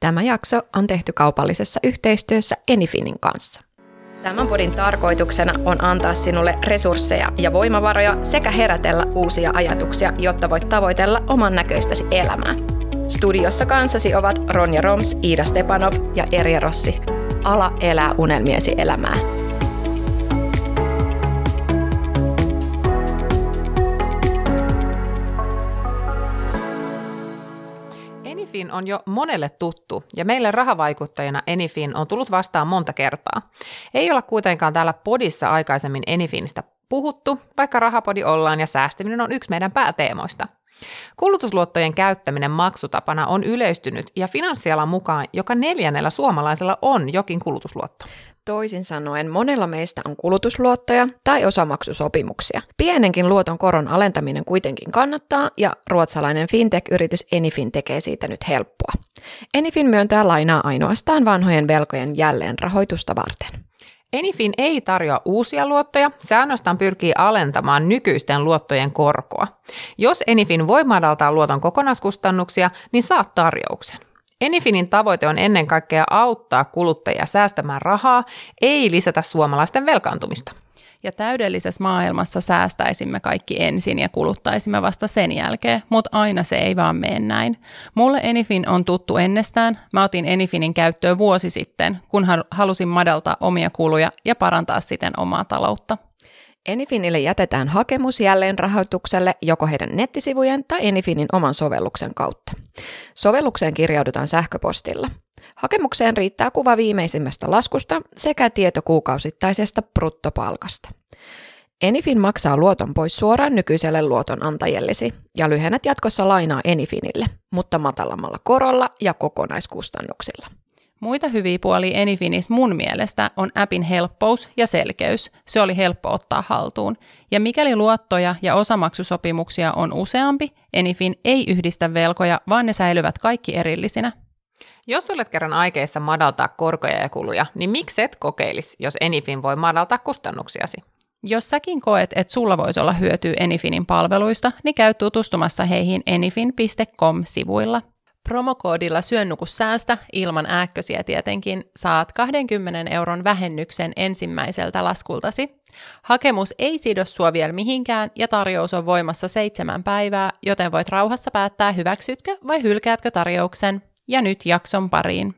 Tämä jakso on tehty kaupallisessa yhteistyössä Enifinin kanssa. Tämän podin tarkoituksena on antaa sinulle resursseja ja voimavaroja sekä herätellä uusia ajatuksia, jotta voit tavoitella oman näköistäsi elämää. Studiossa kanssasi ovat Ronja Roms, Iida Stepanov ja Erja Rossi. Ala elää unelmiesi elämää. Enifin on jo monelle tuttu ja meille rahavaikuttajana Enifin on tullut vastaan monta kertaa. Ei olla kuitenkaan täällä podissa aikaisemmin Enifinistä puhuttu, vaikka rahapodi ollaan ja säästäminen on yksi meidän pääteemoista. Kulutusluottojen käyttäminen maksutapana on yleistynyt ja finanssialan mukaan joka neljännellä suomalaisella on jokin kulutusluotto. Toisin sanoen, monella meistä on kulutusluottoja tai osamaksusopimuksia. Pienenkin luoton koron alentaminen kuitenkin kannattaa ja ruotsalainen fintech-yritys Enifin tekee siitä nyt helppoa. Enifin myöntää lainaa ainoastaan vanhojen velkojen jälleenrahoitusta varten. Enifin ei tarjoa uusia luottoja, se ainoastaan pyrkii alentamaan nykyisten luottojen korkoa. Jos Enifin voi madaltaa luoton kokonaiskustannuksia, niin saat tarjouksen. Enifinin tavoite on ennen kaikkea auttaa kuluttajia säästämään rahaa, ei lisätä suomalaisten velkaantumista. Ja täydellisessä maailmassa säästäisimme kaikki ensin ja kuluttaisimme vasta sen jälkeen, mutta aina se ei vaan mene näin. Mulle Enifin on tuttu ennestään. Mä otin Enifinin käyttöön vuosi sitten, kun halusin madaltaa omia kuluja ja parantaa siten omaa taloutta. Enifinille jätetään hakemus jälleen rahoitukselle joko heidän nettisivujen tai Enifinin oman sovelluksen kautta. Sovellukseen kirjaudutaan sähköpostilla. Hakemukseen riittää kuva viimeisimmästä laskusta sekä tieto kuukausittaisesta bruttopalkasta. Enifin maksaa luoton pois suoraan nykyiselle luotonantajellesi ja lyhennät jatkossa lainaa Enifinille, mutta matalammalla korolla ja kokonaiskustannuksilla. Muita hyviä puolia Enifinis mun mielestä on appin helppous ja selkeys. Se oli helppo ottaa haltuun. Ja mikäli luottoja ja osamaksusopimuksia on useampi, Enifin ei yhdistä velkoja, vaan ne säilyvät kaikki erillisinä. Jos olet kerran aikeissa madaltaa korkoja ja kuluja, niin miksi et kokeilisi, jos Enifin voi madaltaa kustannuksiasi? Jos säkin koet, että sulla voisi olla hyötyä Enifinin palveluista, niin käy tutustumassa heihin enifin.com-sivuilla. Promokoodilla syönnukussäästä ilman ääkkösiä tietenkin saat 20 euron vähennyksen ensimmäiseltä laskultasi. Hakemus ei sido sua vielä mihinkään ja tarjous on voimassa seitsemän päivää, joten voit rauhassa päättää hyväksytkö vai hylkäätkö tarjouksen. Ja nyt jakson pariin.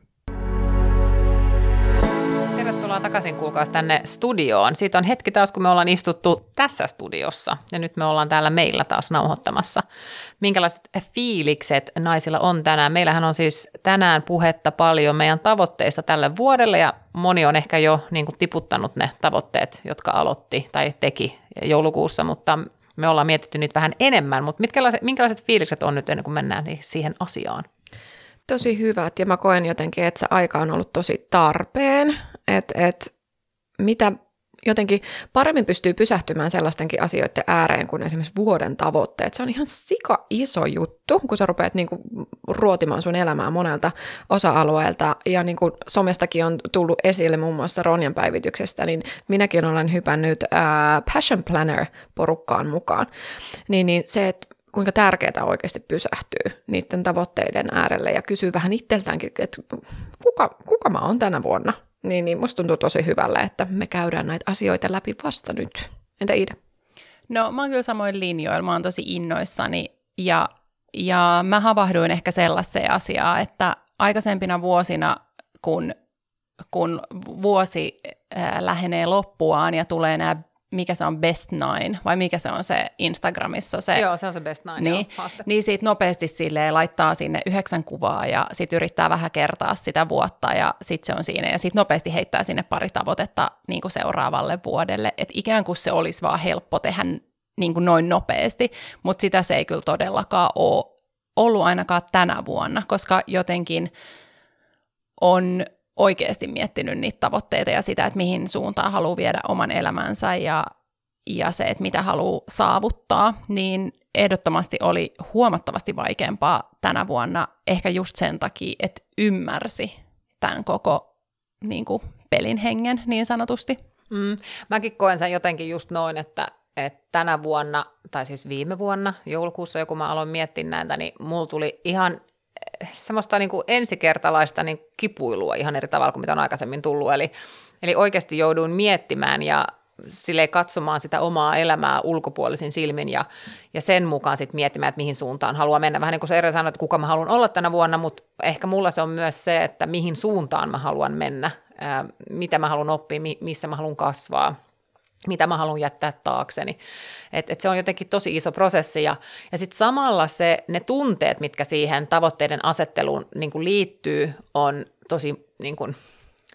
Tervetuloa takaisin kuulkaas tänne studioon. Siitä on hetki taas, kun me ollaan istuttu tässä studiossa ja nyt me ollaan täällä meillä taas nauhoittamassa. Minkälaiset fiilikset naisilla on tänään? Meillähän on siis tänään puhetta paljon meidän tavoitteista tälle vuodelle ja moni on ehkä jo niin kuin, tiputtanut ne tavoitteet, jotka aloitti tai teki joulukuussa, mutta me ollaan mietitty nyt vähän enemmän, mutta minkälaiset, minkälaiset fiilikset on nyt ennen kuin mennään siihen asiaan? tosi hyvät ja mä koen jotenkin, että se aika on ollut tosi tarpeen, että et, mitä jotenkin paremmin pystyy pysähtymään sellaistenkin asioiden ääreen kuin esimerkiksi vuoden tavoitteet. Se on ihan sika iso juttu, kun sä rupeat niinku ruotimaan sun elämää monelta osa-alueelta. Ja niinku somestakin on tullut esille muun muassa Ronjan päivityksestä, niin minäkin olen hypännyt ää, Passion Planner-porukkaan mukaan. Niin, niin se, että kuinka tärkeää oikeasti pysähtyy niiden tavoitteiden äärelle ja kysyy vähän itseltäänkin, että kuka, kuka mä oon tänä vuonna. Niin, niin musta tuntuu tosi hyvälle, että me käydään näitä asioita läpi vasta nyt. Entä Ida? No mä oon kyllä samoin linjoilla, mä oon tosi innoissani ja, ja mä havahduin ehkä sellaiseen asiaan, että aikaisempina vuosina, kun, kun vuosi äh, lähenee loppuaan ja tulee nämä mikä se on Best Nine, vai mikä se on se Instagramissa se. Joo, se on se Best Nine, niin, joo, Niin siitä nopeasti sille laittaa sinne yhdeksän kuvaa ja sitten yrittää vähän kertaa sitä vuotta ja sitten se on siinä. Ja sitten nopeasti heittää sinne pari tavoitetta niin kuin seuraavalle vuodelle, että ikään kuin se olisi vaan helppo tehdä niin kuin noin nopeasti, mutta sitä se ei kyllä todellakaan ole ollut ainakaan tänä vuonna, koska jotenkin on oikeasti miettinyt niitä tavoitteita ja sitä, että mihin suuntaan haluaa viedä oman elämänsä ja, ja se, että mitä haluaa saavuttaa, niin ehdottomasti oli huomattavasti vaikeampaa tänä vuonna, ehkä just sen takia, että ymmärsi tämän koko niin kuin, pelin hengen niin sanotusti. Mm, mäkin koen sen jotenkin just noin, että, että tänä vuonna, tai siis viime vuonna, joulukuussa, kun mä aloin miettiä näitä, niin mulla tuli ihan semmoista niin kuin ensikertalaista niin kipuilua ihan eri tavalla kuin mitä on aikaisemmin tullut. Eli, eli oikeasti jouduin miettimään ja sille katsomaan sitä omaa elämää ulkopuolisin silmin ja, ja sen mukaan sitten miettimään, että mihin suuntaan haluaa mennä. Vähän niin kuin se eri sanoi, että kuka mä haluan olla tänä vuonna, mutta ehkä mulla se on myös se, että mihin suuntaan mä haluan mennä, ää, mitä mä haluan oppia, missä mä haluan kasvaa mitä mä haluan jättää taakseni. Et, et se on jotenkin tosi iso prosessi ja, ja sitten samalla se, ne tunteet, mitkä siihen tavoitteiden asetteluun niin kuin liittyy, on tosi niin kuin,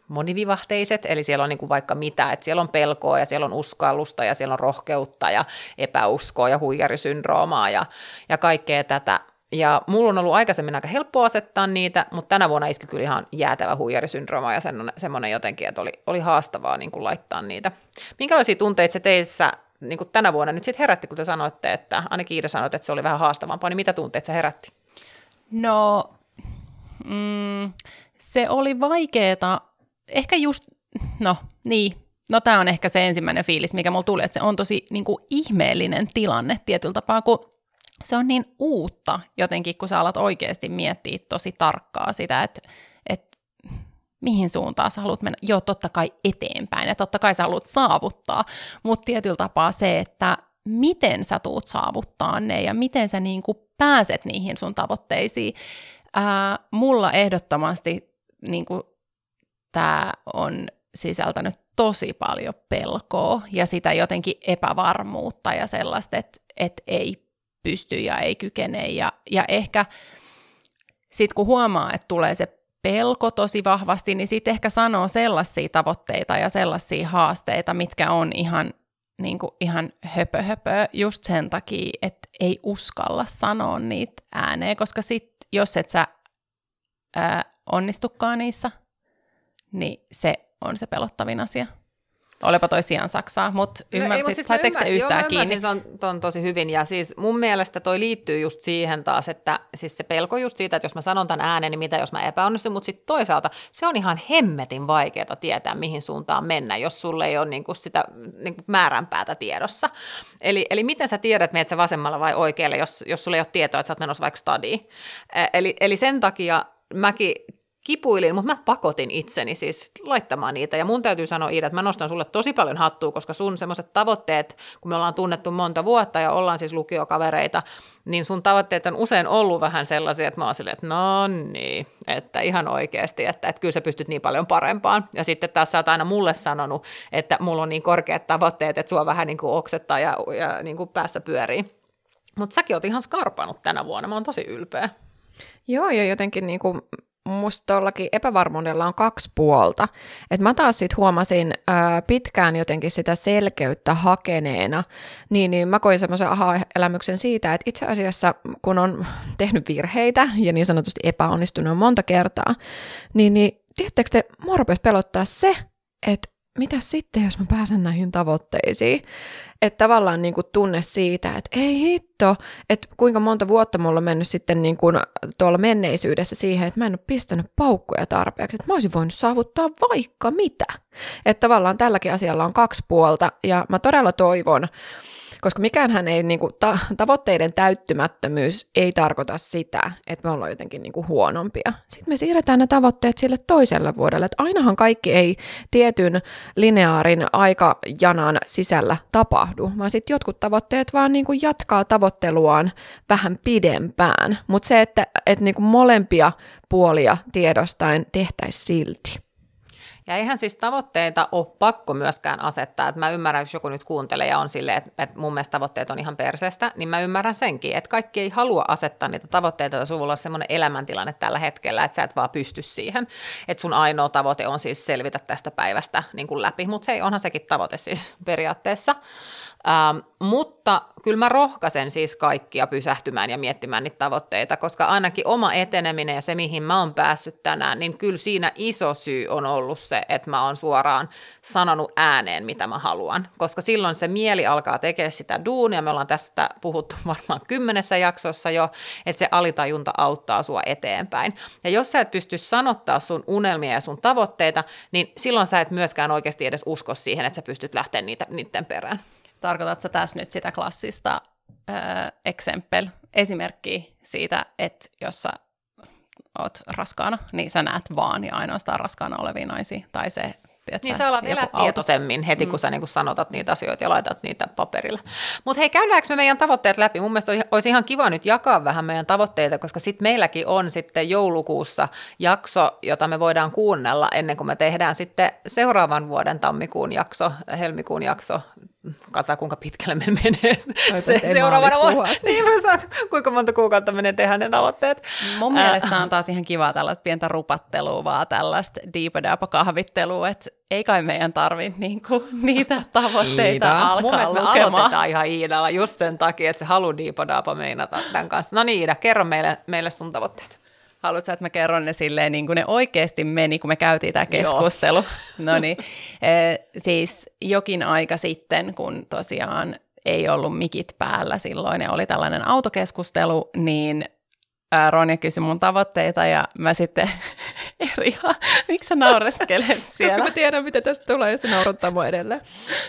monivivahteiset, eli siellä on niin kuin vaikka mitä, että siellä on pelkoa ja siellä on uskallusta ja siellä on rohkeutta ja epäuskoa ja huijarisyndroomaa ja, ja kaikkea tätä. Ja mulla on ollut aikaisemmin aika helppo asettaa niitä, mutta tänä vuonna iski kyllä ihan jäätävä huijarisyndrooma ja semmoinen jotenkin, että oli, oli haastavaa niin kuin laittaa niitä. Minkälaisia tunteita se teissä niin kuin tänä vuonna nyt sitten herätti, kun te sanoitte, että ainakin Iida sanoi, että se oli vähän haastavampaa, niin mitä tunteita se herätti? No, mm, se oli vaikeeta ehkä just, no niin, no tämä on ehkä se ensimmäinen fiilis, mikä mulla tuli, että se on tosi niin kuin, ihmeellinen tilanne tietyllä tapaa, kun se on niin uutta jotenkin, kun sä alat oikeasti miettiä tosi tarkkaa sitä, että, että mihin suuntaan sä haluat mennä. Joo, totta kai eteenpäin ja totta kai sä haluat saavuttaa, mutta tietyllä tapaa se, että miten sä tuut saavuttaa ne ja miten sä niin kuin pääset niihin sun tavoitteisiin. Ää, mulla ehdottomasti niin kuin tämä on sisältänyt tosi paljon pelkoa ja sitä jotenkin epävarmuutta ja sellaista, että, että ei pysty ja ei kykene. Ja, ja ehkä sitten kun huomaa, että tulee se pelko tosi vahvasti, niin sitten ehkä sanoo sellaisia tavoitteita ja sellaisia haasteita, mitkä on ihan, niin kuin ihan höpö, höpö just sen takia, että ei uskalla sanoa niitä ääneen, koska sitten jos et sä ää, onnistukaan niissä, niin se on se pelottavin asia. Olepa toi Saksaa, mutta ymmärsit, no, siis saitteko te yhtään joo, kiinni? Joo, ton tosi hyvin ja siis mun mielestä toi liittyy just siihen taas, että siis se pelko just siitä, että jos mä sanon tämän äänen, niin mitä jos mä epäonnistun, mutta sitten toisaalta se on ihan hemmetin vaikeaa tietää, mihin suuntaan mennä, jos sulle ei ole niinku sitä niinku määränpäätä tiedossa. Eli, eli miten sä tiedät, meet sä vasemmalla vai oikealle, jos, jos sulle ei ole tietoa, että sä oot menossa vaikka studiin. Eli, eli sen takia mäkin kipuilin, mutta mä pakotin itseni siis laittamaan niitä. Ja mun täytyy sanoa, Iida, että mä nostan sulle tosi paljon hattua, koska sun semmoiset tavoitteet, kun me ollaan tunnettu monta vuotta ja ollaan siis lukiokavereita, niin sun tavoitteet on usein ollut vähän sellaisia, että mä oon silleen, että no niin, että ihan oikeasti, että, että kyllä sä pystyt niin paljon parempaan. Ja sitten taas sä oot aina mulle sanonut, että mulla on niin korkeat tavoitteet, että sua vähän niin kuin oksettaa ja, ja niin kuin päässä pyörii. Mutta säkin oot ihan skarpannut tänä vuonna, mä oon tosi ylpeä. Joo, ja jotenkin niin kuin musta tuollakin epävarmuudella on kaksi puolta. Et mä taas sit huomasin ää, pitkään jotenkin sitä selkeyttä hakeneena, niin, niin mä koin semmoisen aha-elämyksen siitä, että itse asiassa kun on tehnyt virheitä ja niin sanotusti epäonnistunut monta kertaa, niin, niin tiedättekö te, mua pelottaa se, että mitä sitten, jos mä pääsen näihin tavoitteisiin? Että tavallaan niin kuin tunne siitä, että ei hitto, että kuinka monta vuotta mulla on mennyt sitten niin kuin tuolla menneisyydessä siihen, että mä en ole pistänyt paukkuja tarpeeksi, että mä olisin voinut saavuttaa vaikka mitä. Että tavallaan tälläkin asialla on kaksi puolta ja mä todella toivon, koska mikään ei, niin kuin, ta- tavoitteiden täyttymättömyys ei tarkoita sitä, että me ollaan jotenkin niin kuin huonompia. Sitten me siirretään ne tavoitteet sille toiselle vuodelle, että ainahan kaikki ei tietyn lineaarin aikajanan sisällä tapahdu, vaan sitten jotkut tavoitteet vaan niin kuin jatkaa tavoitteluaan vähän pidempään. Mutta se, että, että niin kuin molempia puolia tiedostaen tehtäisiin silti. Ja eihän siis tavoitteita ole pakko myöskään asettaa. Että mä ymmärrän, jos joku nyt kuuntelee ja on silleen, että, että mun mielestä tavoitteet on ihan perseestä, niin mä ymmärrän senkin, että kaikki ei halua asettaa niitä tavoitteita, jos sulla on semmoinen elämäntilanne tällä hetkellä, että sä et vaan pysty siihen. Että sun ainoa tavoite on siis selvitä tästä päivästä niin kuin läpi, mutta se onhan sekin tavoite siis periaatteessa. Ähm, mutta kyllä mä rohkaisen siis kaikkia pysähtymään ja miettimään niitä tavoitteita, koska ainakin oma eteneminen ja se, mihin mä oon päässyt tänään, niin kyllä siinä iso syy on ollut se, että mä oon suoraan sanonut ääneen, mitä mä haluan. Koska silloin se mieli alkaa tekemään sitä duunia, me ollaan tästä puhuttu varmaan kymmenessä jaksossa jo, että se alitajunta auttaa sua eteenpäin. Ja jos sä et pysty sanottaa sun unelmia ja sun tavoitteita, niin silloin sä et myöskään oikeasti edes usko siihen, että sä pystyt lähteä niitä, niiden perään. Tarkoitatko tässä nyt sitä klassista äh, exempel, esimerkkiä siitä, että jos sä oot raskaana, niin sä näet vaan ja ainoastaan raskaana olevia naisia. Tai se, tiedätkö, niin sä alat elää tietoisemmin heti, kun mm. sä niin kun sanotat niitä asioita ja laitat niitä paperille. Mutta hei, käydäänkö me meidän tavoitteet läpi? Mun mielestä olisi ihan kiva nyt jakaa vähän meidän tavoitteita, koska sitten meilläkin on sitten joulukuussa jakso, jota me voidaan kuunnella ennen kuin me tehdään sitten seuraavan vuoden tammikuun jakso, helmikuun jakso, katsotaan kuinka pitkälle me menee se, seuraavana vuonna. Niin mä saan, kuinka monta kuukautta menee tehdä ne tavoitteet. Mun mielestä on taas ihan kiva tällaista pientä rupattelua, vaan tällaista deepadapa kahvittelua, että ei kai meidän tarvitse niinku niitä tavoitteita Iida. alkaa Mun lukemaan. me aloitetaan ihan Iidalla just sen takia, että se haluaa deepadapa meinata tämän kanssa. No niin Iida, kerro meille, meille sun tavoitteet. Haluatko, että mä kerron ne silleen, niin kuin ne oikeasti meni, kun me käytiin tämä keskustelu? no niin, e, siis jokin aika sitten, kun tosiaan ei ollut mikit päällä silloin ja oli tällainen autokeskustelu, niin Ronja kysyi mun tavoitteita ja mä sitten eri, miksi sä naureskelet siellä? Koska mä tiedän, mitä tästä tulee ja se naurattaa mua edelleen.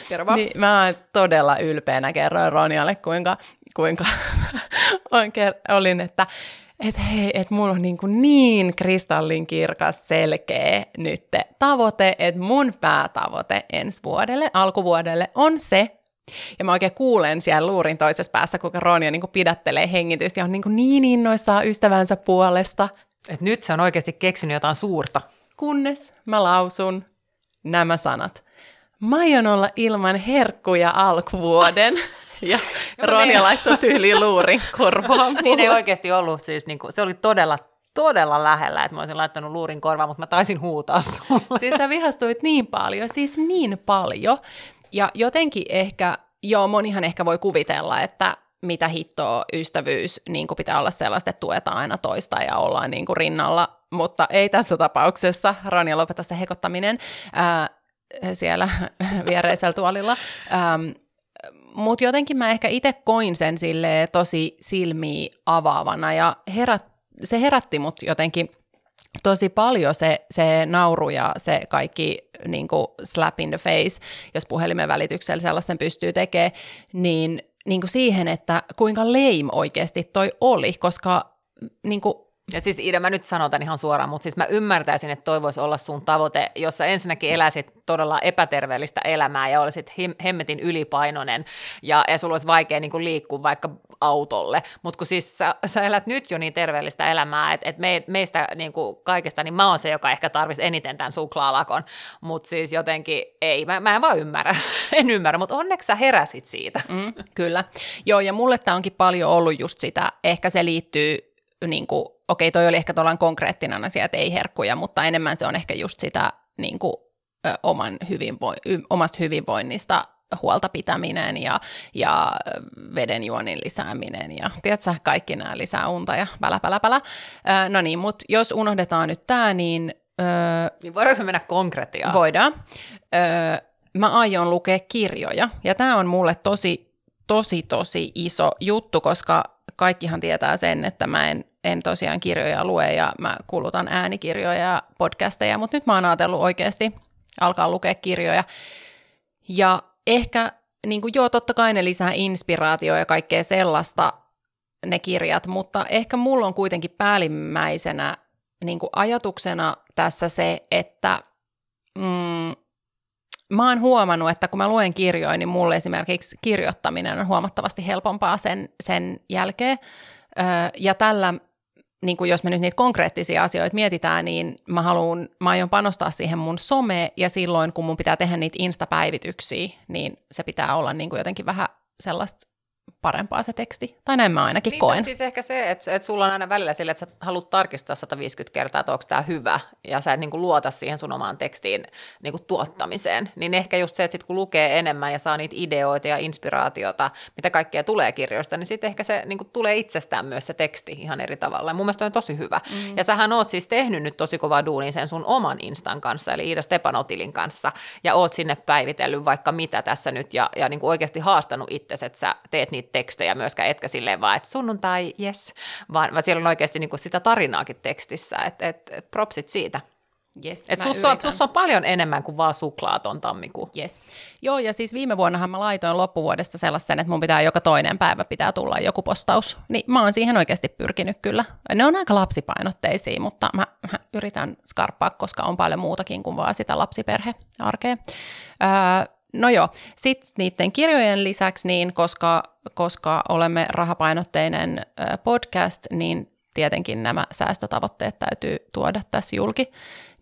Kerro. Niin, mä todella ylpeänä kerroin Ronjalle, kuinka, kuinka olin, että että hei, että mulla on niin, kuin niin kristallin kirkas selkeä nyt tavoite, että mun päätavoite ensi vuodelle, alkuvuodelle on se, ja mä oikein kuulen siellä luurin toisessa päässä, kuinka Ronja niin kuin pidättelee hengitystä ja on niin, kuin niin innoissaan ystävänsä puolesta. Et nyt se on oikeasti keksinyt jotain suurta. Kunnes mä lausun nämä sanat. Mä aion olla ilman herkkuja alkuvuoden. Ja no Ronja niin. laittoi tyyliin luurin korvaan. Siinä ei oikeasti ollut siis, niin kuin, se oli todella todella lähellä, että mä olisin laittanut luurin korvaan, mutta mä taisin huutaa sulle. Siis sä vihastuit niin paljon, siis niin paljon. Ja jotenkin ehkä, joo, monihan ehkä voi kuvitella, että mitä hittoa ystävyys niin kuin pitää olla sellaista, että tuetaan aina toista ja ollaan niin kuin rinnalla, mutta ei tässä tapauksessa. Ronja, lopeta se hekottaminen ää, siellä viereisellä tuolilla. Ähm, mutta jotenkin mä ehkä itse koin sen sille tosi silmiä avaavana ja herät, se herätti mut jotenkin tosi paljon se, se nauru ja se kaikki niin kuin slap in the face, jos puhelimen välityksellä sellaisen pystyy tekemään, niin, niin kuin siihen, että kuinka lame oikeasti toi oli, koska niin kuin ja siis Ida, mä nyt sanotan ihan suoraan, mutta siis mä ymmärtäisin, että toi voisi olla sun tavoite, jossa ensinnäkin eläisit todella epäterveellistä elämää ja olisit hemmetin ylipainoinen ja, ja sulla olisi vaikea niin liikkua vaikka autolle. Mutta kun siis sä, sä elät nyt jo niin terveellistä elämää, että et me, meistä niin kuin kaikesta, niin mä oon se, joka ehkä tarvitsisi eniten tämän suklaalakon. Mutta siis jotenkin ei, mä, mä en vaan ymmärrä. en ymmärrä, mutta onneksi sä heräsit siitä. Mm, kyllä. Joo, ja mulle tämä onkin paljon ollut just sitä, ehkä se liittyy niin kuin, okei, toi oli ehkä tuollainen konkreettinen asia, että ei herkkuja, mutta enemmän se on ehkä just sitä niin kuin, oman hyvinvo- omasta hyvinvoinnista huolta pitäminen ja, ja vedenjuonnin lisääminen ja tiedätkö, kaikki nämä lisää unta ja pälä, pälä, pälä. Ö, no niin, mutta jos unohdetaan nyt tämä, niin... Ö, niin voidaanko mennä konkretiaan? Voidaan. Ö, mä aion lukea kirjoja ja tämä on mulle tosi, tosi, tosi iso juttu, koska kaikkihan tietää sen, että mä en, en tosiaan kirjoja lue ja mä kulutan äänikirjoja ja podcasteja, mutta nyt mä oon ajatellut oikeasti alkaa lukea kirjoja. Ja ehkä, niin kuin, joo, totta kai ne lisää inspiraatioa ja kaikkea sellaista, ne kirjat, mutta ehkä mulla on kuitenkin päällimmäisenä niin kuin ajatuksena tässä se, että mm, mä oon huomannut, että kun mä luen kirjoja, niin mulle esimerkiksi kirjoittaminen on huomattavasti helpompaa sen, sen jälkeen. ja tällä, niin kuin jos me nyt niitä konkreettisia asioita mietitään, niin mä haluan, mä aion panostaa siihen mun some, ja silloin kun mun pitää tehdä niitä instapäivityksiä, niin se pitää olla niin kuin jotenkin vähän sellaista parempaa se teksti. Tai näin mä ainakin niin, koen. Siis ehkä se, että, että sulla on aina välillä sille, että sä haluat tarkistaa 150 kertaa, että onko tämä hyvä, ja sä et niin kuin luota siihen sun omaan tekstiin niin kuin tuottamiseen. Niin ehkä just se, että sit kun lukee enemmän ja saa niitä ideoita ja inspiraatiota, mitä kaikkea tulee kirjoista, niin sitten ehkä se niin kuin tulee itsestään myös se teksti ihan eri tavalla. Ja mun mielestä on tosi hyvä. Mm. Ja sähän oot siis tehnyt nyt tosi kovaa duunin sen sun oman Instan kanssa, eli Iida Stepanotilin kanssa, ja oot sinne päivitellyt vaikka mitä tässä nyt, ja, ja niin kuin oikeasti haastanut itsesi, että sä teet niitä tekstejä myöskään, etkä silleen vaan, että sunnuntai, yes, vaan, vaan siellä on oikeasti niin kuin sitä tarinaakin tekstissä, että et, et propsit siitä. Yes, Et sussa on, sussa on paljon enemmän kuin vaan suklaaton tammikuu. Yes. Joo, ja siis viime vuonnahan mä laitoin loppuvuodesta sellaisen, että mun pitää joka toinen päivä pitää tulla joku postaus. Niin mä oon siihen oikeasti pyrkinyt kyllä. Ne on aika lapsipainotteisia, mutta mä, mä yritän skarppaa, koska on paljon muutakin kuin vaan sitä lapsiperhearkea. Öö, no joo, sitten niiden kirjojen lisäksi, niin koska, koska olemme rahapainotteinen podcast, niin tietenkin nämä säästötavoitteet täytyy tuoda tässä julki,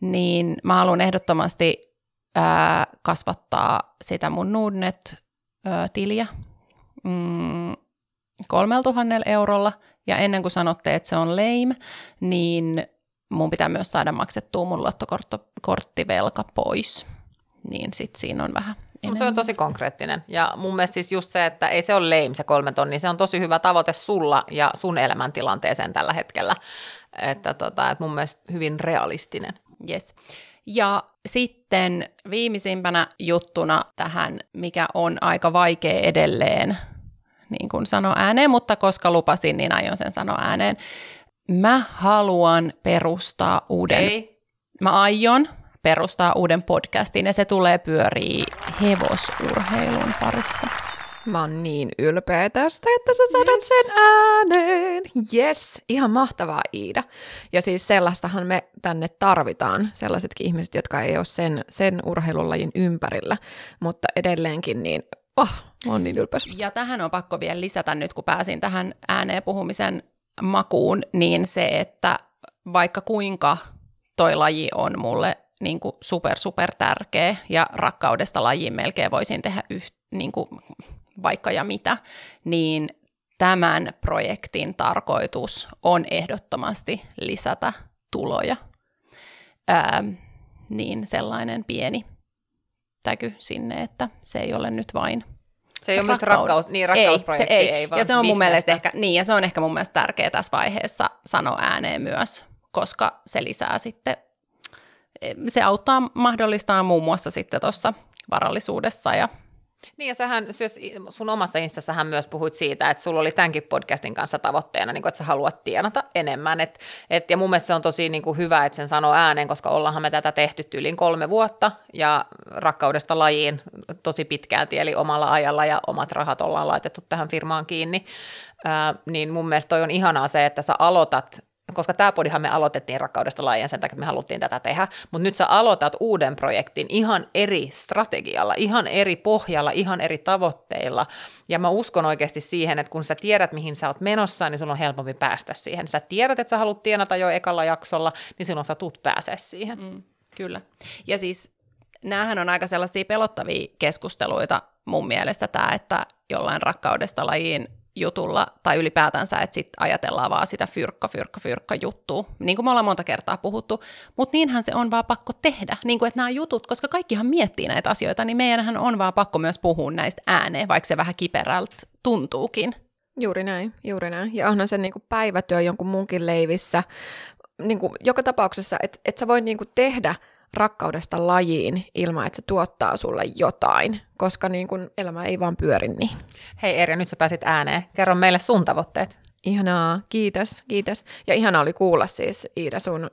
niin mä haluan ehdottomasti ää, kasvattaa sitä mun Nordnet-tiliä mm, kolmella tuhannella eurolla, ja ennen kuin sanotte, että se on lame, niin mun pitää myös saada maksettua mun luottokorttivelka pois. Niin sit siinä on vähän Mutta se on tosi konkreettinen. Ja mun mielestä siis just se, että ei se ole lame se kolme tonnia, se on tosi hyvä tavoite sulla ja sun elämäntilanteeseen tällä hetkellä. Että, tota, että mun mielestä hyvin realistinen. Yes. Ja sitten viimeisimpänä juttuna tähän, mikä on aika vaikea edelleen, niin kuin sano ääneen, mutta koska lupasin, niin aion sen sanoa ääneen. Mä haluan perustaa uuden, Ei. mä aion perustaa uuden podcastin ja se tulee pyörii hevosurheilun parissa. Mä oon niin ylpeä tästä, että sä sanot yes. sen ääneen. Yes, ihan mahtavaa Iida. Ja siis sellaistahan me tänne tarvitaan, sellaisetkin ihmiset, jotka ei ole sen, sen urheilulajin ympärillä, mutta edelleenkin niin, oh, mä oon niin ylpeä. Ja tähän on pakko vielä lisätä nyt, kun pääsin tähän ääneen puhumisen makuun, niin se, että vaikka kuinka toi laji on mulle niin kuin super, super tärkeä ja rakkaudesta lajiin melkein voisin tehdä yh, niin kuin vaikka ja mitä, niin tämän projektin tarkoitus on ehdottomasti lisätä tuloja. Ää, niin sellainen pieni täky sinne, että se ei ole nyt vain Se ei ole nyt Rakkaud- rakkaus, niin rakkausprojekti, ei, se ei. ei vaan ja se on mun mielestä ehkä, niin, ja se on ehkä mun mielestä tärkeää tässä vaiheessa sanoa ääneen myös, koska se lisää sitten, se auttaa, mahdollistaa muun muassa sitten tuossa varallisuudessa ja Niin ja sähän sun omassa instassahan myös puhuit siitä, että sulla oli tämänkin podcastin kanssa tavoitteena, niin kuin, että sä haluat tienata enemmän. Et, et, ja mun mielestä se on tosi niin kuin hyvä, että sen sanoo ääneen, koska ollaanhan me tätä tehty yli kolme vuotta ja rakkaudesta lajiin tosi pitkälti, eli omalla ajalla ja omat rahat ollaan laitettu tähän firmaan kiinni. Ää, niin mun mielestä toi on ihanaa se, että sä aloitat koska tämä podihan me aloitettiin rakkaudesta lajien sen takia, että me haluttiin tätä tehdä, mutta nyt sä aloitat uuden projektin ihan eri strategialla, ihan eri pohjalla, ihan eri tavoitteilla, ja mä uskon oikeasti siihen, että kun sä tiedät, mihin sä oot menossa, niin sulla on helpompi päästä siihen. Sä tiedät, että sä haluat tienata jo ekalla jaksolla, niin silloin sä tuut pääsee siihen. Mm, kyllä. Ja siis näähän on aika sellaisia pelottavia keskusteluita mun mielestä tämä, että jollain rakkaudesta lajiin jutulla, tai ylipäätänsä, että sitten ajatellaan vaan sitä fyrkka, fyrkka, fyrkka juttua, niin kuin me ollaan monta kertaa puhuttu, mutta niinhän se on vaan pakko tehdä, niin kuin että nämä jutut, koska kaikkihan miettii näitä asioita, niin meidänhän on vaan pakko myös puhua näistä ääneen, vaikka se vähän kiperältä tuntuukin. Juuri näin, juuri näin. Ja onhan se niinku päivätyö jonkun munkin leivissä. Niinku, joka tapauksessa, että et sä voi niinku tehdä rakkaudesta lajiin ilman, että se tuottaa sulle jotain, koska niinku elämä ei vaan pyöri niin. Hei Erja, nyt sä pääsit ääneen. Kerro meille sun tavoitteet. Ihanaa, kiitos, kiitos. Ja ihanaa oli kuulla siis Iida sun...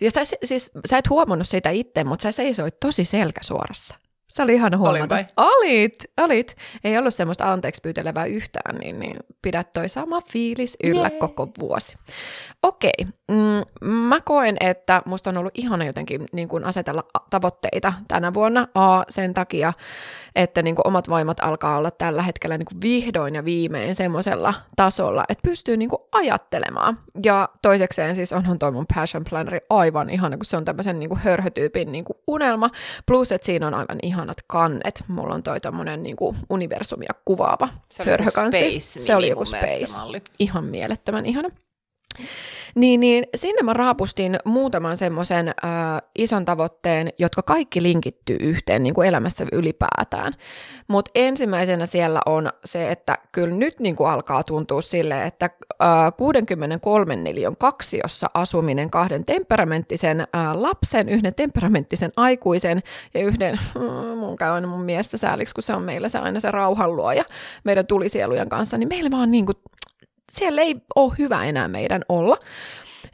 Ja sä, siis, sä et huomannut sitä itse, mutta sä seisoit tosi selkäsuorassa. Se oli ihana huomata. vai? Olit, olit. Ei ollut semmoista anteeksi pyytelevää yhtään, niin, niin pidät toi sama fiilis yllä Jee. koko vuosi. Okei, mm, mä koen, että musta on ollut ihana jotenkin niin kuin asetella tavoitteita tänä vuonna. A, sen takia, että niin kuin omat voimat alkaa olla tällä hetkellä niin kuin vihdoin ja viimein semmoisella tasolla, että pystyy niin kuin ajattelemaan. Ja toisekseen siis onhan toi mun passion planneri aivan ihana, kun se on tämmöisen niin kuin hörhötyypin niin kuin unelma. Plus, että siinä on aivan ihanat kannet. Mulla on toi tommonen niin kuin universumia kuvaava Se hörhökansi. Space se oli joku Space. malli. Ihan mielettömän ihana. Niin, niin sinne mä raapustin muutaman semmoisen äh, ison tavoitteen, jotka kaikki linkittyy yhteen niin kuin elämässä ylipäätään. Mutta ensimmäisenä siellä on se, että kyllä nyt niin kuin alkaa tuntua sille, että äh, 63 neliön kaksiossa asuminen kahden temperamenttisen äh, lapsen, yhden temperamenttisen aikuisen ja yhden, mun käy aina mun miestä sääliksi, kun se on meillä se aina se rauhanluoja meidän tulisielujen kanssa, niin meillä vaan niin kuin siellä ei ole hyvä enää meidän olla.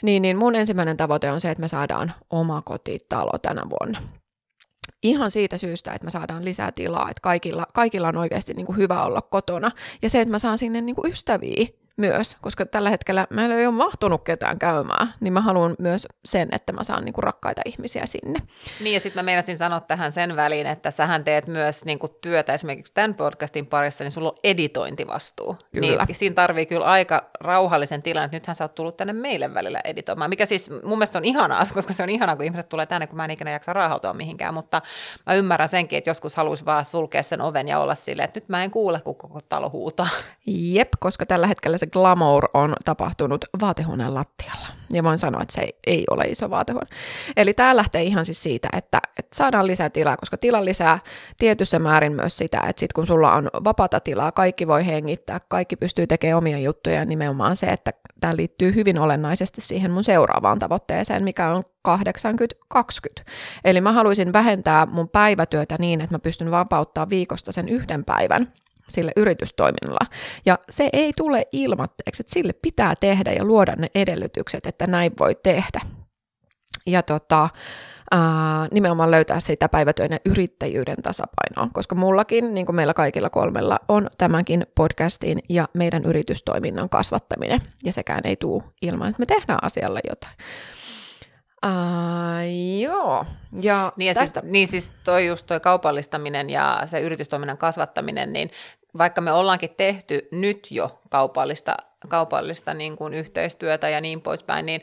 niin, niin mun ensimmäinen tavoite on se, että me saadaan oma kotitalo tänä vuonna. Ihan siitä syystä, että me saadaan lisää tilaa, että kaikilla, kaikilla on oikeasti niin kuin hyvä olla kotona. Ja se, että mä saan sinne niin kuin ystäviä myös, koska tällä hetkellä meillä ei ole mahtunut ketään käymään, niin mä haluan myös sen, että mä saan niinku rakkaita ihmisiä sinne. Niin ja sitten mä meinasin sanoa tähän sen väliin, että sähän teet myös niinku työtä esimerkiksi tämän podcastin parissa, niin sulla on editointivastuu. Kyllä. Niin siinä tarvii kyllä aika rauhallisen tilan, että nythän sä oot tullut tänne meille välillä editoimaan, mikä siis mun mielestä on ihanaa, koska se on ihanaa, kun ihmiset tulee tänne, kun mä en ikinä jaksa raahautua mihinkään, mutta mä ymmärrän senkin, että joskus haluaisi vaan sulkea sen oven ja olla silleen, että nyt mä en kuule, kun koko talo huutaa. Jep, koska tällä hetkellä se glamour on tapahtunut vaatehuoneen lattialla. Ja voin sanoa, että se ei, ei ole iso vaatehuone. Eli tämä lähtee ihan siis siitä, että, että saadaan lisää tilaa, koska tila lisää tietyssä määrin myös sitä, että sitten kun sulla on vapaata tilaa, kaikki voi hengittää, kaikki pystyy tekemään omia juttuja, nimenomaan se, että tämä liittyy hyvin olennaisesti siihen mun seuraavaan tavoitteeseen, mikä on 80-20. Eli mä haluaisin vähentää mun päivätyötä niin, että mä pystyn vapauttaa viikosta sen yhden päivän sille yritystoiminnalla. Ja se ei tule ilmatteeksi, että sille pitää tehdä ja luoda ne edellytykset, että näin voi tehdä. Ja tota, ää, nimenomaan löytää sitä päivätyön ja yrittäjyyden tasapainoa, koska mullakin, niin kuin meillä kaikilla kolmella, on tämänkin podcastin ja meidän yritystoiminnan kasvattaminen, ja sekään ei tule ilman, että me tehdään asialle jotain. Uh, joo. Ja niin, ja tästä... siis, niin siis toi just toi kaupallistaminen ja se yritystoiminnan kasvattaminen, niin vaikka me ollaankin tehty nyt jo kaupallista, kaupallista niin kuin yhteistyötä ja niin poispäin, niin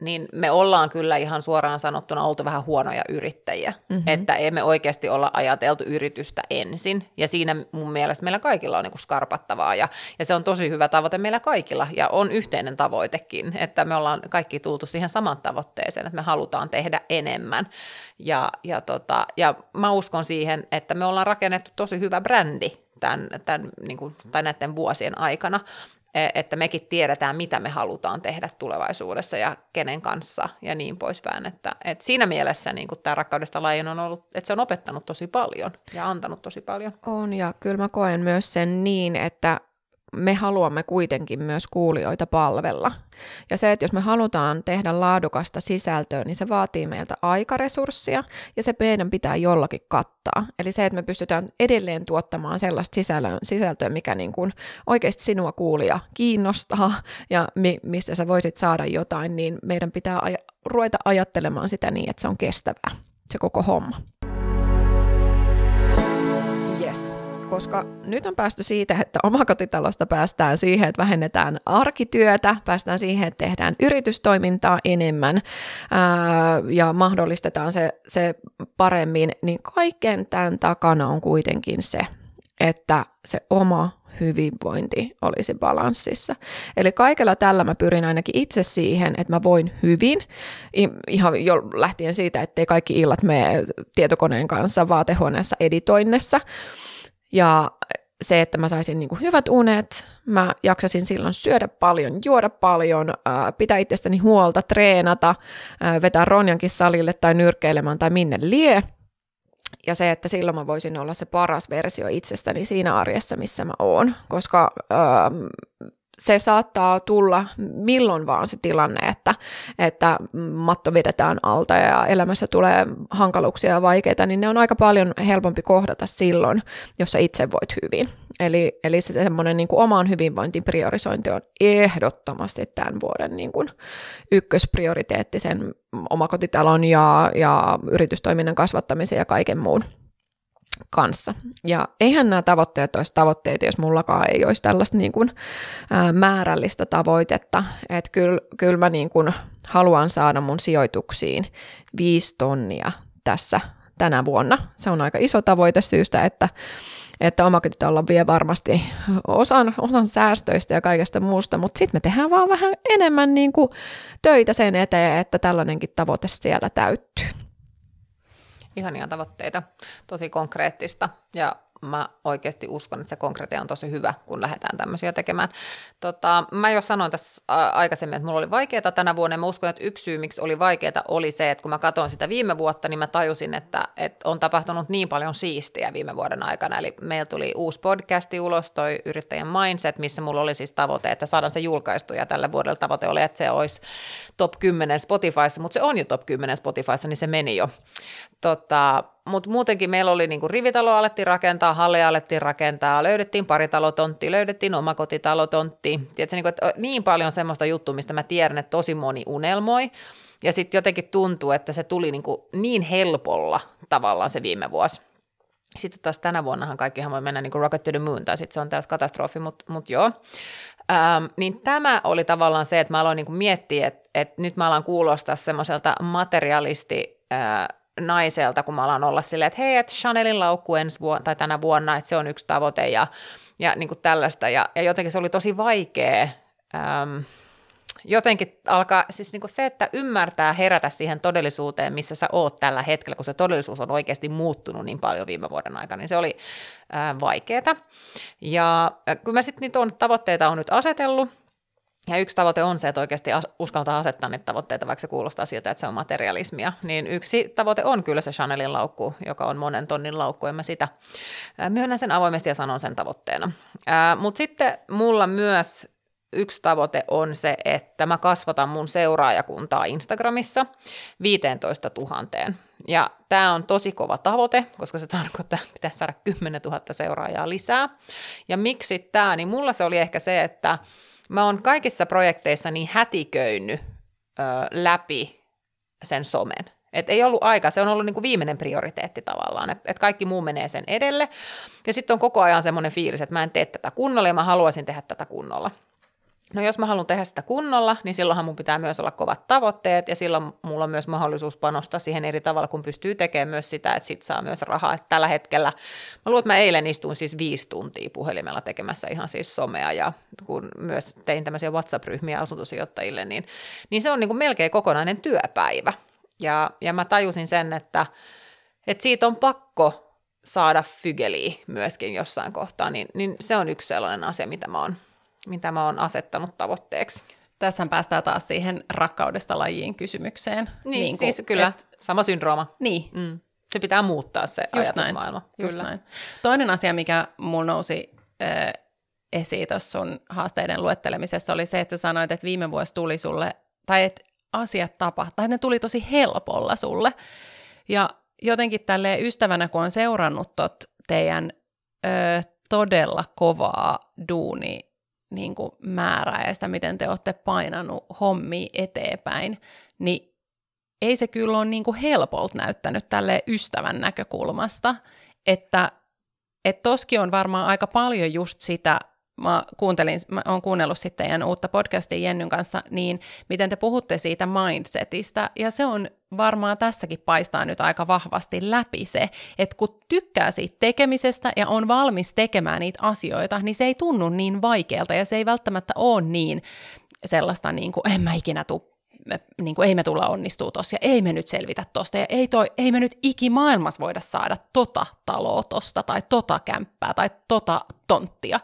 niin me ollaan kyllä ihan suoraan sanottuna oltu vähän huonoja yrittäjiä. Mm-hmm. Että emme oikeasti olla ajateltu yritystä ensin. Ja siinä mun mielestä meillä kaikilla on niin skarpattavaa. Ja, ja se on tosi hyvä tavoite meillä kaikilla. Ja on yhteinen tavoitekin, että me ollaan kaikki tultu siihen saman tavoitteeseen, että me halutaan tehdä enemmän. Ja, ja, tota, ja mä uskon siihen, että me ollaan rakennettu tosi hyvä brändi tämän, tämän, niin kuin, tai näiden vuosien aikana. E, että mekin tiedetään, mitä me halutaan tehdä tulevaisuudessa ja kenen kanssa ja niin poispäin. Että, että siinä mielessä niin kuin tämä rakkaudesta lajin on ollut, että se on opettanut tosi paljon ja antanut tosi paljon. On ja kyllä mä koen myös sen niin, että me haluamme kuitenkin myös kuulijoita palvella. Ja se, että jos me halutaan tehdä laadukasta sisältöä, niin se vaatii meiltä aikaresurssia ja se meidän pitää jollakin kattaa. Eli se, että me pystytään edelleen tuottamaan sellaista sisältöä, mikä niin kuin oikeasti sinua kuulija kiinnostaa ja mi- mistä sä voisit saada jotain, niin meidän pitää aj- ruveta ajattelemaan sitä niin, että se on kestävää, se koko homma. Koska nyt on päästy siitä, että omakotitalosta päästään siihen, että vähennetään arkityötä, päästään siihen, että tehdään yritystoimintaa enemmän ää, ja mahdollistetaan se, se paremmin, niin kaiken tämän takana on kuitenkin se, että se oma hyvinvointi olisi balanssissa. Eli kaikella tällä mä pyrin ainakin itse siihen, että mä voin hyvin, ihan jo lähtien siitä, ettei kaikki illat mene tietokoneen kanssa vaatehuoneessa editoinnessa, ja se, että mä saisin niin kuin hyvät unet, mä jaksasin silloin syödä paljon, juoda paljon, pitää itsestäni huolta, treenata, vetää Ronjankin salille tai nyrkkeilemään tai minne lie. Ja se, että silloin mä voisin olla se paras versio itsestäni siinä arjessa, missä mä oon, koska se saattaa tulla milloin vaan se tilanne, että, että matto vedetään alta ja elämässä tulee hankaluuksia ja vaikeita, niin ne on aika paljon helpompi kohdata silloin, jos sä itse voit hyvin. Eli, eli se semmoinen niin kuin oman hyvinvointin priorisointi on ehdottomasti tämän vuoden niin kuin ykkösprioriteetti sen omakotitalon ja, ja yritystoiminnan kasvattamisen ja kaiken muun kanssa. Ja eihän nämä tavoitteet olisi tavoitteita, jos mullakaan ei olisi tällaista niin kuin, ää, määrällistä tavoitetta. Että kyllä, kyllä mä niin kuin haluan saada mun sijoituksiin viisi tonnia tässä tänä vuonna. Se on aika iso tavoite syystä, että, että omakotitalo vie varmasti osan, osan säästöistä ja kaikesta muusta, mutta sitten me tehdään vaan vähän enemmän niin kuin töitä sen eteen, että tällainenkin tavoite siellä täyttyy ihania tavoitteita, tosi konkreettista. Ja mä oikeasti uskon, että se konkretia on tosi hyvä, kun lähdetään tämmöisiä tekemään. Tota, mä jo sanoin tässä aikaisemmin, että mulla oli vaikeaa tänä vuonna, ja mä uskon, että yksi syy, miksi oli vaikeaa, oli se, että kun mä katsoin sitä viime vuotta, niin mä tajusin, että, että on tapahtunut niin paljon siistiä viime vuoden aikana. Eli meillä tuli uusi podcasti ulos, toi Yrittäjän Mindset, missä mulla oli siis tavoite, että saadaan se julkaistu, ja tälle vuodelle tavoite oli, että se olisi top 10 Spotifyssa, mutta se on jo top 10 Spotifyssa, niin se meni jo. Tota, mutta muutenkin meillä oli niinku rivitalo alettiin rakentaa, halleja alettiin rakentaa, löydettiin paritalotontti, löydettiin omakotitalotontti. Tiedätkö, niinku, että niin paljon semmoista juttua, mistä mä tiedän, että tosi moni unelmoi. Ja sitten jotenkin tuntuu, että se tuli niinku niin helpolla tavallaan se viime vuosi. Sitten taas tänä vuonnahan kaikkihan voi mennä niin kuin Rocket to the Moon, tai sitten se on täys katastrofi, mutta mut joo. Ähm, niin tämä oli tavallaan se, että mä aloin niin kuin miettiä, että, että nyt mä alan kuulostaa semmoiselta materialisti äh, naiselta, kun mä alan olla silleen, että hei, että Chanelin laukku ensi vuonna tai tänä vuonna, että se on yksi tavoite ja, ja niin kuin tällaista. Ja, ja jotenkin se oli tosi vaikea ähm, jotenkin alkaa, siis niin kuin se, että ymmärtää herätä siihen todellisuuteen, missä sä oot tällä hetkellä, kun se todellisuus on oikeasti muuttunut niin paljon viime vuoden aikana, niin se oli vaikeaa. Ja kun mä sitten niitä tavoitteita on nyt asetellut, ja yksi tavoite on se, että oikeasti uskaltaa asettaa niitä tavoitteita, vaikka se kuulostaa siltä, että se on materialismia. Niin yksi tavoite on kyllä se Chanelin laukku, joka on monen tonnin laukku, en mä sitä myönnän sen avoimesti ja sanon sen tavoitteena. Mutta sitten mulla myös yksi tavoite on se, että mä kasvatan mun seuraajakuntaa Instagramissa 15 000. Ja tämä on tosi kova tavoite, koska se tarkoittaa, että pitäisi saada 10 000 seuraajaa lisää. Ja miksi tämä? Niin mulla se oli ehkä se, että mä oon kaikissa projekteissa niin hätiköinyt ö, läpi sen somen. Et ei ollut aika, se on ollut niinku viimeinen prioriteetti tavallaan, että et kaikki muu menee sen edelle. Ja sitten on koko ajan semmoinen fiilis, että mä en tee tätä kunnolla ja mä haluaisin tehdä tätä kunnolla. No jos mä haluan tehdä sitä kunnolla, niin silloinhan mun pitää myös olla kovat tavoitteet ja silloin mulla on myös mahdollisuus panostaa siihen eri tavalla, kun pystyy tekemään myös sitä, että sit saa myös rahaa. Että tällä hetkellä, mä luulen, että mä eilen istuin siis viisi tuntia puhelimella tekemässä ihan siis somea ja kun myös tein tämmöisiä WhatsApp-ryhmiä asuntosijoittajille, niin, niin se on niin kuin melkein kokonainen työpäivä. Ja, ja mä tajusin sen, että, että siitä on pakko saada fygeliä myöskin jossain kohtaa, niin, niin se on yksi sellainen asia, mitä mä oon mitä mä oon asettanut tavoitteeksi. Tässä päästään taas siihen rakkaudesta lajiin kysymykseen. Niin, niin siis kyllä, et, sama syndrooma. Niin. Mm. Se pitää muuttaa se Just ajatusmaailma. Näin. Just kyllä. näin. Toinen asia, mikä mulla nousi äh, esiin tuossa sun haasteiden luettelemisessa, oli se, että sä sanoit, että viime vuosi tuli sulle, tai että asiat tapahtuivat, tai että ne tuli tosi helpolla sulle. Ja jotenkin tälle ystävänä, kun on seurannut tot teidän ö, todella kovaa duuni niin kuin määrää ja sitä, miten te olette painanut hommi eteenpäin, niin ei se kyllä ole niin kuin helpolta näyttänyt tälle ystävän näkökulmasta, että et toski on varmaan aika paljon just sitä, mä, kuuntelin, mä oon kuunnellut sitten teidän uutta podcastia Jennyn kanssa, niin miten te puhutte siitä mindsetistä, ja se on varmaan tässäkin paistaa nyt aika vahvasti läpi se, että kun tykkää siitä tekemisestä ja on valmis tekemään niitä asioita, niin se ei tunnu niin vaikealta, ja se ei välttämättä ole niin sellaista, niin kuin, en mä ikinä tuu me, niin kuin, ei me tulla onnistuu tossa, ja ei me nyt selvitä tosta, ja ei, toi, ei me nyt ikimaailmassa voida saada tota taloa tosta, tai tota kämppää, tai tota tonttia.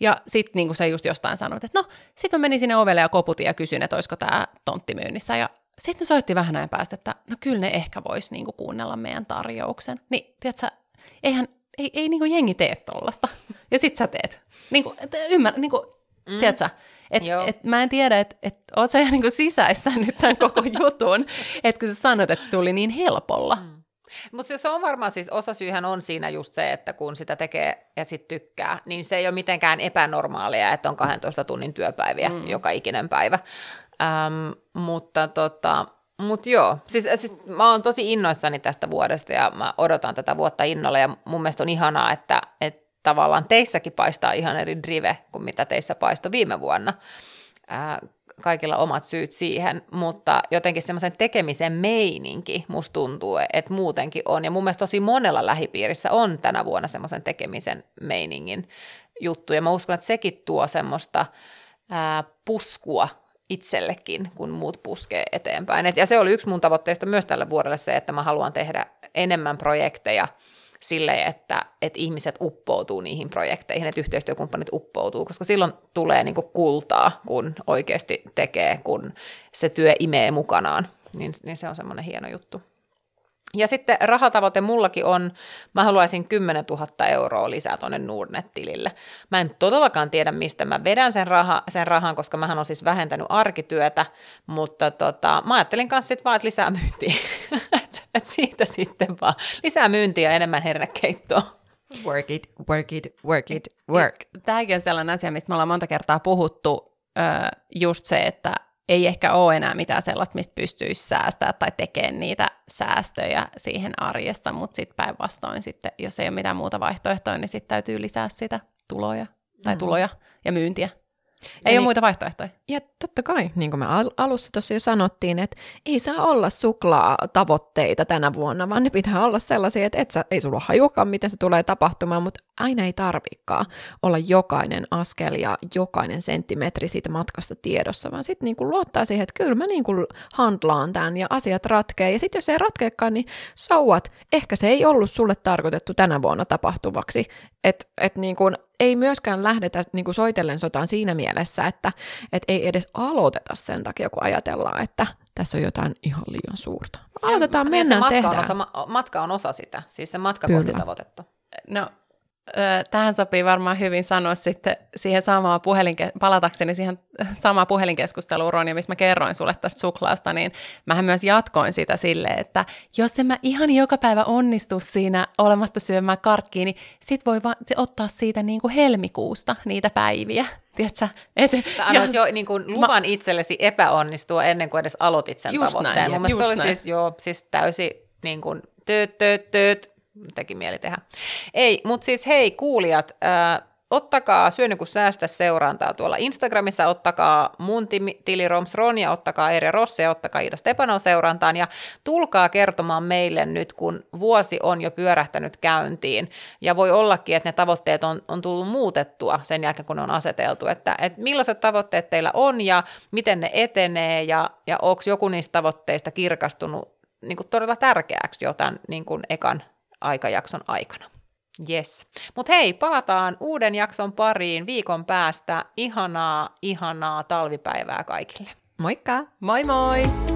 Ja sitten niin kuin se just jostain sanoi, että no, sitten mä menin sinne ovelle ja koputin ja kysyin, että olisiko tämä tontti myynnissä. Ja sitten soitti vähän näin päästä, että no kyllä ne ehkä vois niin kuin kuunnella meidän tarjouksen. Niin, tiedätkö, eihän, ei, ei niin kuin jengi tee tollasta. Ja sit sä teet. Niin kuin, ymmärrä, niin kuin, mm. tiedätkö, et, et mä en tiedä, että et, oot sä ihan niin sisäistänyt tämän koko jutun, että kun sä sanot, että tuli niin helpolla. Mm. Mutta se on varmaan siis, osa syyhän on siinä just se, että kun sitä tekee ja sitten tykkää, niin se ei ole mitenkään epänormaalia, että on 12 tunnin työpäiviä mm. joka ikinen päivä. Ähm, mutta tota, mut joo, siis, siis mä oon tosi innoissani tästä vuodesta ja mä odotan tätä vuotta innolla ja mun mielestä on ihanaa, että, että tavallaan teissäkin paistaa ihan eri drive kuin mitä teissä paistoi viime vuonna. Äh, kaikilla omat syyt siihen, mutta jotenkin semmoisen tekemisen meininki musta tuntuu, että muutenkin on. Ja mun mielestä tosi monella lähipiirissä on tänä vuonna semmoisen tekemisen meiningin juttu. Ja mä uskon, että sekin tuo semmoista ää, puskua itsellekin, kun muut puskee eteenpäin. Et, ja se oli yksi mun tavoitteista myös tälle vuodelle se, että mä haluan tehdä enemmän projekteja silleen, että, että ihmiset uppoutuu niihin projekteihin, että yhteistyökumppanit uppoutuu, koska silloin tulee niin kuin kultaa, kun oikeasti tekee, kun se työ imee mukanaan. Niin, niin se on semmoinen hieno juttu. Ja sitten rahatavoite mullakin on, mä haluaisin 10 000 euroa lisää tuonne Nordnet-tilille. Mä en todellakaan tiedä, mistä mä vedän sen, raha, sen rahan, koska mä oon siis vähentänyt arkityötä, mutta tota, mä ajattelin kanssa sitten vaan, että lisää myyntiä. et, siitä sitten vaan. Lisää myyntiä ja enemmän hernekeittoa. Work it, work it, work it, work. Tämäkin on sellainen asia, mistä me ollaan monta kertaa puhuttu, just se, että ei ehkä ole enää mitään sellaista, mistä pystyisi säästää tai tekemään niitä säästöjä siihen arjessa, mutta sitten päinvastoin sitten, jos ei ole mitään muuta vaihtoehtoa, niin sitten täytyy lisää sitä tuloja tai mm. tuloja ja myyntiä. Ei Eli, ole muita vaihtoehtoja. Ja totta kai, niin kuin me alussa tuossa jo sanottiin, että ei saa olla suklaa-tavoitteita tänä vuonna, vaan ne pitää olla sellaisia, että et sä, ei sulla hajuakaan, miten se tulee tapahtumaan, mutta aina ei tarvikaan olla jokainen askel ja jokainen senttimetri siitä matkasta tiedossa, vaan sitten niin luottaa siihen, että kyllä mä niin kuin handlaan tämän ja asiat ratkee. Ja sitten jos ei ratkeekaan, niin souat, ehkä se ei ollut sulle tarkoitettu tänä vuonna tapahtuvaksi. Että et niin kuin ei myöskään lähdetä niin kuin soitellen sotaan siinä mielessä, että et ei edes aloiteta sen takia, kun ajatellaan, että tässä on jotain ihan liian suurta. Aloitetaan, mennään, matka tehdään. On osa, matka on osa sitä, siis se matka kohti tavoitetta. No, tähän sopii varmaan hyvin sanoa sitten siihen samaan puhelinke- palatakseni siihen samaan puhelinkeskusteluun, Ronja, missä mä kerroin sulle tästä suklaasta, niin mähän myös jatkoin sitä sille, että jos en mä ihan joka päivä onnistu siinä olematta syömään karkkiin, niin sit voi vaan ottaa siitä niin kuin helmikuusta niitä päiviä. Tiedätkö? Et, Sä annoit jo niin kuin luvan mä, itsellesi epäonnistua ennen kuin edes aloitit sen tavoitteen. Näin, Mun just se oli näin. siis, joo, siis täysi niin kuin, tööt, tööt, tööt, teki mieli tehdä. Ei, mutta siis hei kuulijat, äh, ottakaa Syöny kun säästä seurantaa tuolla Instagramissa, ottakaa mun tili Roms Ron ja ottakaa Eire Rosse ja ottakaa Ida Stepanov seurantaan. Ja tulkaa kertomaan meille nyt, kun vuosi on jo pyörähtänyt käyntiin. Ja voi ollakin, että ne tavoitteet on, on tullut muutettua sen jälkeen, kun ne on aseteltu, että, että millaiset tavoitteet teillä on ja miten ne etenee ja, ja onko joku niistä tavoitteista kirkastunut niin kuin todella tärkeäksi jo tämän niin kuin ekan aikajakson aikana. Yes. Mutta hei, palataan uuden jakson pariin viikon päästä. Ihanaa, ihanaa talvipäivää kaikille. Moikka! Moi moi!